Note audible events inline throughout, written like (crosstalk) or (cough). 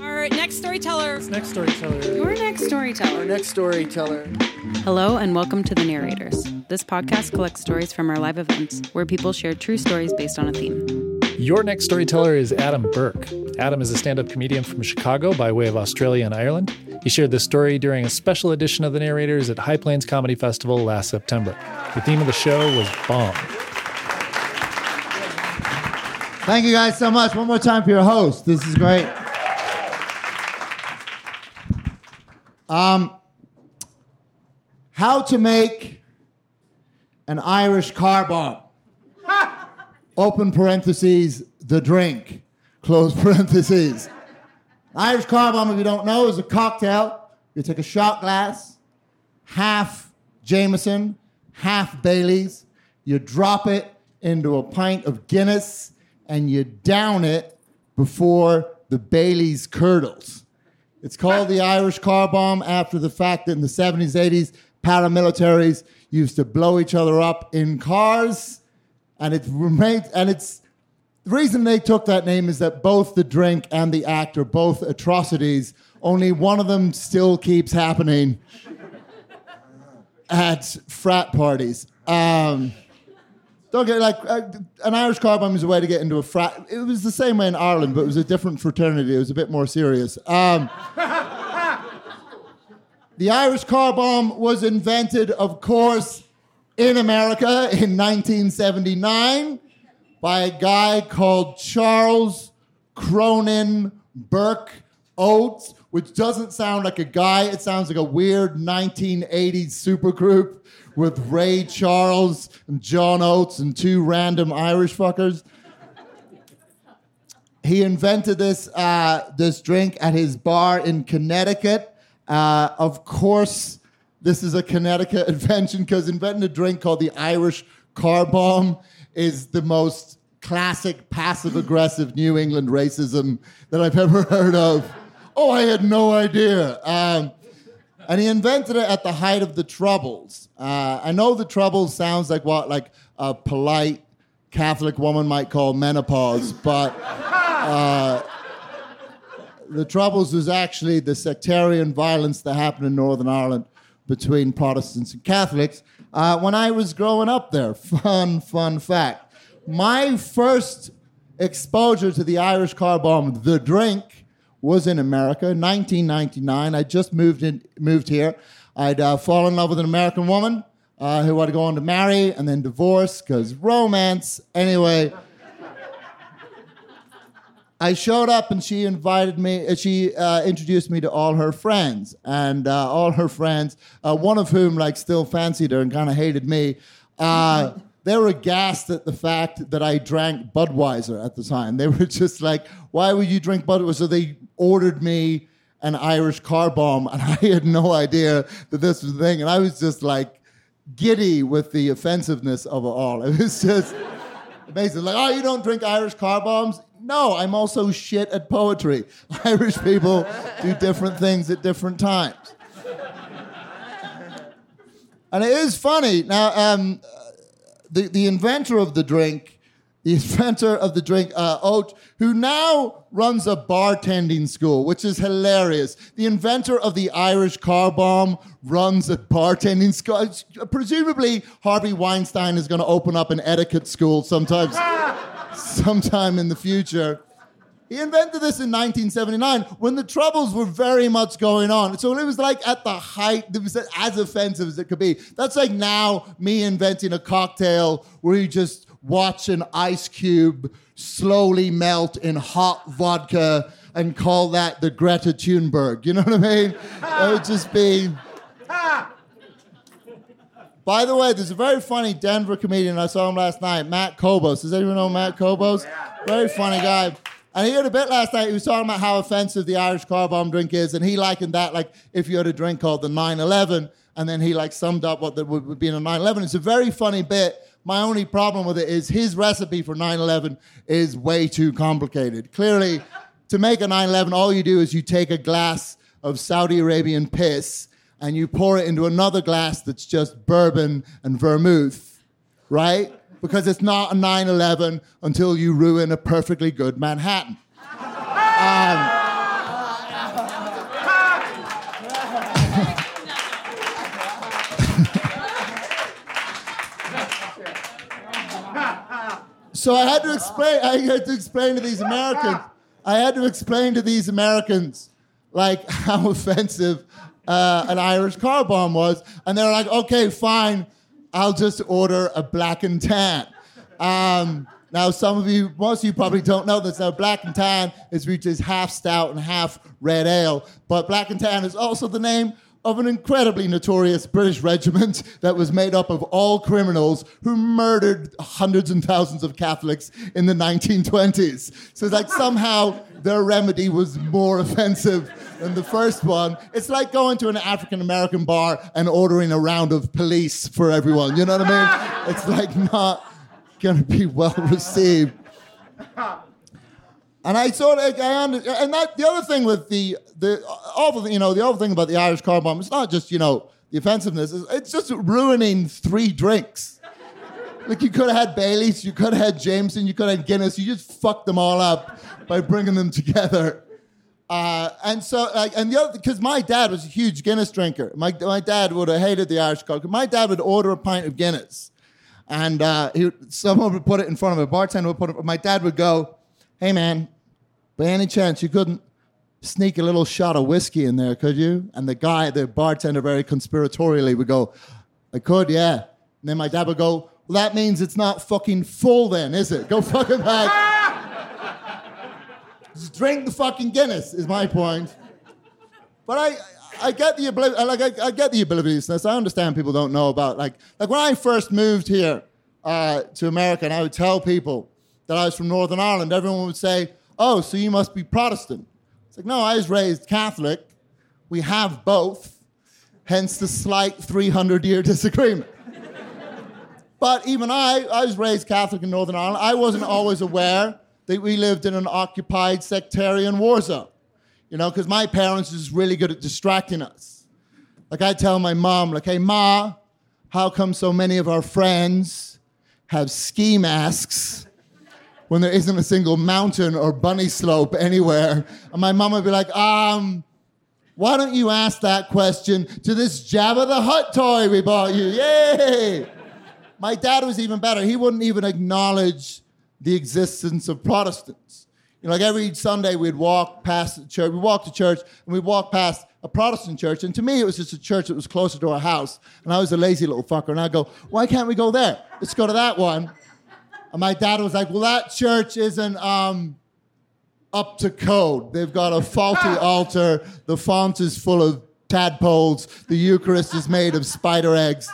Our next storyteller. Next storyteller. Your next storyteller. Our next storyteller. Hello and welcome to The Narrators. This podcast collects stories from our live events where people share true stories based on a theme. Your next storyteller is Adam Burke. Adam is a stand up comedian from Chicago by way of Australia and Ireland. He shared this story during a special edition of The Narrators at High Plains Comedy Festival last September. The theme of the show was Bomb. Thank you guys so much. One more time for your host. This is great. Um, how to make an Irish car bomb. (laughs) Open parentheses, the drink. Close (laughs) parentheses. Irish car bomb, if you don't know, is a cocktail. You take a shot glass, half Jameson, half Bailey's. You drop it into a pint of Guinness and you down it before the Bailey's curdles. It's called the Irish car bomb after the fact that in the 70s, 80s, paramilitaries used to blow each other up in cars. And it remains, and it's the reason they took that name is that both the drink and the act are both atrocities. Only one of them still keeps happening at frat parties. Um, don't get like uh, an Irish car bomb is a way to get into a frat. It was the same way in Ireland, but it was a different fraternity. It was a bit more serious. Um, (laughs) the Irish car bomb was invented, of course, in America in 1979 by a guy called Charles Cronin Burke Oates, which doesn't sound like a guy. It sounds like a weird 1980s supergroup with Ray Charles and John Oates and two random Irish fuckers. He invented this uh, this drink at his bar in Connecticut. Uh, of course, this is a Connecticut (laughs) invention because inventing a drink called the Irish Car Bomb is the most classic passive aggressive New England racism that I've ever heard of. Oh, I had no idea. Um, and he invented it at the height of the Troubles. Uh, I know the Troubles sounds like what like a polite Catholic woman might call menopause, but uh, the Troubles was actually the sectarian violence that happened in Northern Ireland between Protestants and Catholics uh, when I was growing up there. Fun, fun fact. My first exposure to the Irish car bomb, the drink, was in America, 1999. I just moved in, moved here. I'd uh, fallen in love with an American woman uh, who I'd go on to marry and then divorce because romance. Anyway, I showed up and she invited me. uh, She uh, introduced me to all her friends, and uh, all her friends, uh, one of whom like still fancied her and kind of hated me. They were aghast at the fact that I drank Budweiser at the time. They were just like, "Why would you drink Budweiser?" So they ordered me an Irish car bomb, and (laughs) I had no idea that this was the thing, and I was just like giddy with the offensiveness of it all. It was just (laughs) amazing. Like, oh, you don't drink Irish car bombs? No, I'm also shit at poetry. (laughs) Irish people do different things at different times. And it is funny. Now, um, the, the inventor of the drink, the (laughs) inventor of the drink, uh, Oat, who now runs a bartending school, which is hilarious. The inventor of the Irish car bomb runs a bartending school. Presumably, Harvey Weinstein is going to open up an etiquette school sometimes, (laughs) sometime in the future. He invented this in 1979 when the troubles were very much going on. So it was like at the height, it was as offensive as it could be. That's like now me inventing a cocktail where you just watch an ice cube slowly melt in hot vodka and call that the Greta Thunberg. You know what I mean? It would just be. By the way, there's a very funny Denver comedian. I saw him last night, Matt Kobos. Does anyone know Matt Kobos? Very funny guy. And he had a bit last night. He was talking about how offensive the Irish car bomb drink is, and he likened that like if you had a drink called the 911, and then he like summed up what would, would be in a 911. It's a very funny bit. My only problem with it is his recipe for 911 is way too complicated. Clearly, to make a 911, all you do is you take a glass of Saudi Arabian piss and you pour it into another glass that's just bourbon and vermouth, right? Because it's not a 9 11 until you ruin a perfectly good Manhattan. So I had to explain. I had to explain to these Americans. I had to explain to these Americans like (laughs) how offensive uh, an Irish car bomb was, and they're like, "Okay, fine, I'll just order a black and tan." Um, now, some of you, most of you probably don't know this. Now, black and tan is which is half stout and half red ale, but black and tan is also the name of an incredibly notorious British regiment that was made up of all criminals who murdered hundreds and thousands of Catholics in the 1920s. So it's like somehow their remedy was more offensive than the first one. It's like going to an African American bar and ordering a round of police for everyone. You know what I mean? It's like not going to be well received. And I sort of, I and that the other thing with the the awful, you know, the other thing about the Irish car bomb, it's not just you know the offensiveness, it's just ruining three drinks. Like you could have had Bailey's, you could have had Jameson, you could have had Guinness. You just fucked them all up by bringing them together. Uh, and so, like, and the other, because my dad was a huge Guinness drinker. My, my dad would have hated the Irish car. My dad would order a pint of Guinness, and uh, he, someone would put it in front of. A bartender would put it. My dad would go, "Hey, man, by any chance you couldn't sneak a little shot of whiskey in there, could you? And the guy, the bartender, very conspiratorially would go, I could, yeah. And then my dad would go, Well, that means it's not fucking full then, is it? Go (laughs) fucking back. Just drink the fucking Guinness, is my point. But I, I get the ability, like I, I get the abilities. I understand people don't know about like like when I first moved here uh, to America, and I would tell people that I was from Northern Ireland. Everyone would say, "Oh, so you must be Protestant." It's like, no, I was raised Catholic. We have both, hence the slight 300 year (laughs) disagreement. but even I, I was raised Catholic in Northern Ireland. I wasn't always aware that we lived in an occupied sectarian war zone. You know, because my parents is really good at distracting us. Like I tell my mom, like, hey, Ma, how come so many of our friends have ski masks when there isn't a single mountain or bunny slope anywhere? And my mom would be like, um, why don't you ask that question to this Jabba the Hutt toy we bought you? Yay! My dad was even better. He wouldn't even acknowledge the existence of Protestants. You know, like every Sunday we'd walk past the church, we'd walk to church and we'd walk past a Protestant church. And to me, it was just a church that was closer to our house. And I was a lazy little fucker. And I'd go, why can't we go there? Let's go to that one. And my dad was like, well, that church isn't um, up to code. They've got a faulty (laughs) altar. The font is full of tadpoles. The Eucharist is made of spider eggs.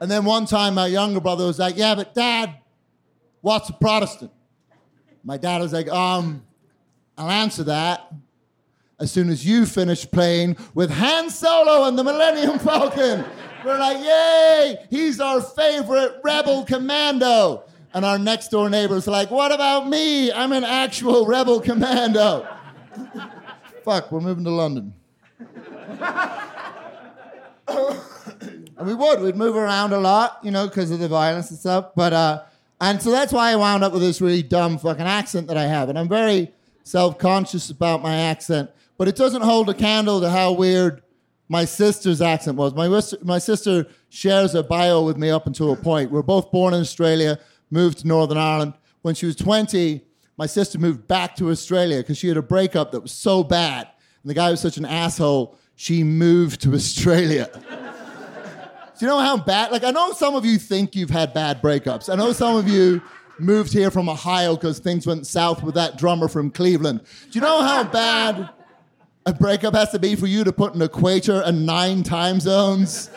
And then one time, my younger brother was like, yeah, but dad, what's a Protestant? My dad was like, um, I'll answer that as soon as you finish playing with Han Solo and the Millennium Falcon. We're like, yay, he's our favorite rebel commando. And our next door neighbor's like, what about me? I'm an actual rebel commando. (laughs) Fuck, we're moving to London. (coughs) and we would, we'd move around a lot, you know, because of the violence and stuff. But, uh, and so that's why I wound up with this really dumb fucking accent that I have. And I'm very self conscious about my accent, but it doesn't hold a candle to how weird my sister's accent was. My, my sister shares a bio with me up until a point. We we're both born in Australia, moved to Northern Ireland. When she was 20, my sister moved back to Australia because she had a breakup that was so bad. And the guy was such an asshole, she moved to (laughs) Australia. Do you know how bad? Like, I know some of you think you've had bad breakups. I know some of you moved here from Ohio because things went south with that drummer from Cleveland. Do you know how bad a breakup has to be for you to put an equator and nine time zones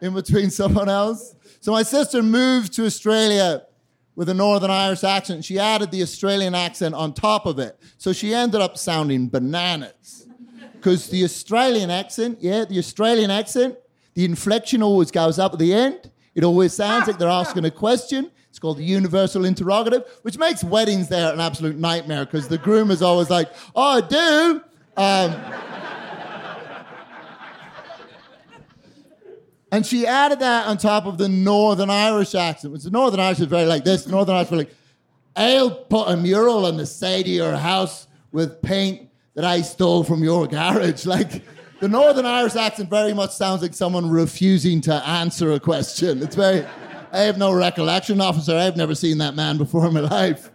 in between someone else? So, my sister moved to Australia with a Northern Irish accent. She added the Australian accent on top of it. So, she ended up sounding bananas. Because the Australian accent, yeah, the Australian accent, the inflection always goes up at the end. It always sounds like they're asking a question. It's called the universal interrogative, which makes weddings there an absolute nightmare because the groom is always like, "Oh, do." Um, and she added that on top of the Northern Irish accent, which the Northern Irish is very like this. Northern Irish, like, I'll put a mural on the side of your house with paint that I stole from your garage. (laughs) Like, the Northern Irish accent very much sounds like someone refusing to answer a question. It's very, I have no recollection, officer. I've never seen that man before in my (laughs) life.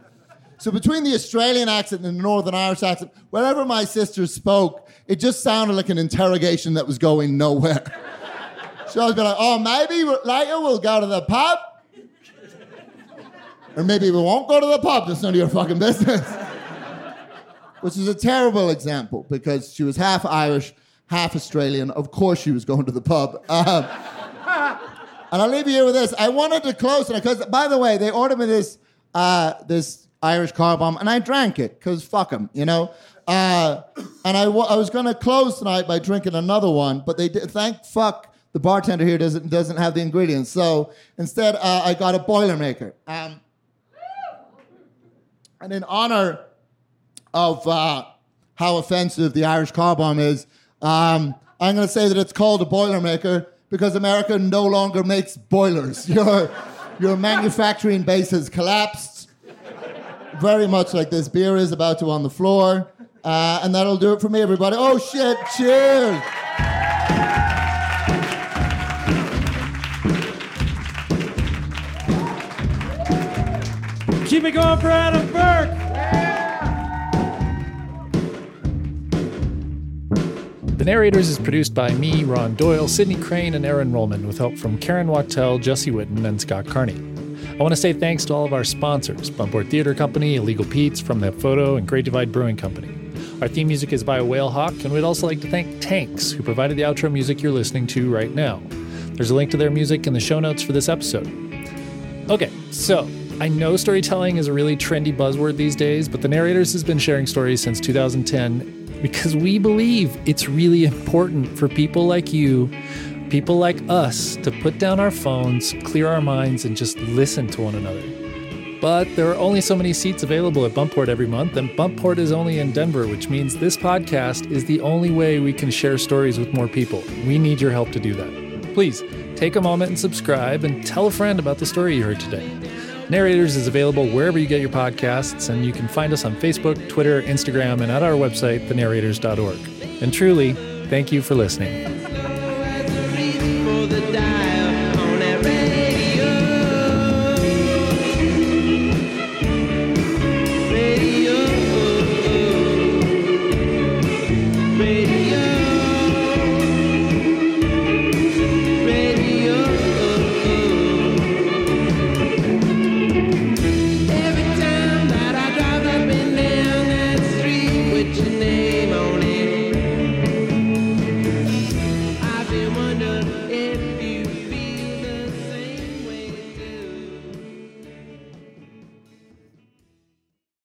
So between the Australian accent and the Northern Irish accent, whenever my sister spoke, it just sounded like an interrogation that was going nowhere. (laughs) She always be like, oh, maybe later we'll go to the pub. (laughs) Or maybe we won't go to the pub. That's none of your fucking business. (laughs) Which is a terrible example because she was half Irish, half Australian. Of course she was going to the pub. Um, and I'll leave you with this. I wanted to close it because, by the way, they ordered me this uh, this Irish car bomb, and I drank it because fuck them, you know. Uh, and I, w- I was going to close tonight by drinking another one, but they did, thank fuck the bartender here doesn't doesn't have the ingredients. So instead, uh, I got a Boilermaker. Um, and in honor of uh, how offensive the Irish car bomb is, um, I'm going to say that it's called a Boilermaker because America no longer makes boilers. (laughs) Your, your manufacturing base has collapsed, very much like this beer is about to on the floor. Uh, and that'll do it for me, everybody. Oh, shit, cheers. Keep it going for Adam Burke. The Narrators is produced by me, Ron Doyle, Sydney Crane, and Aaron Rollman, with help from Karen Wachtel, Jesse Witten, and Scott Carney. I want to say thanks to all of our sponsors Buntport Theater Company, Illegal Pete's, From That Photo, and Great Divide Brewing Company. Our theme music is by Whalehawk, and we'd also like to thank TANX, who provided the outro music you're listening to right now. There's a link to their music in the show notes for this episode. Okay, so I know storytelling is a really trendy buzzword these days, but the Narrators has been sharing stories since 2010 because we believe it's really important for people like you, people like us, to put down our phones, clear our minds, and just listen to one another. But there are only so many seats available at Buntport every month, and Buntport is only in Denver, which means this podcast is the only way we can share stories with more people. We need your help to do that. Please take a moment and subscribe and tell a friend about the story you heard today. Narrators is available wherever you get your podcasts, and you can find us on Facebook, Twitter, Instagram, and at our website, thenarrators.org. And truly, thank you for listening.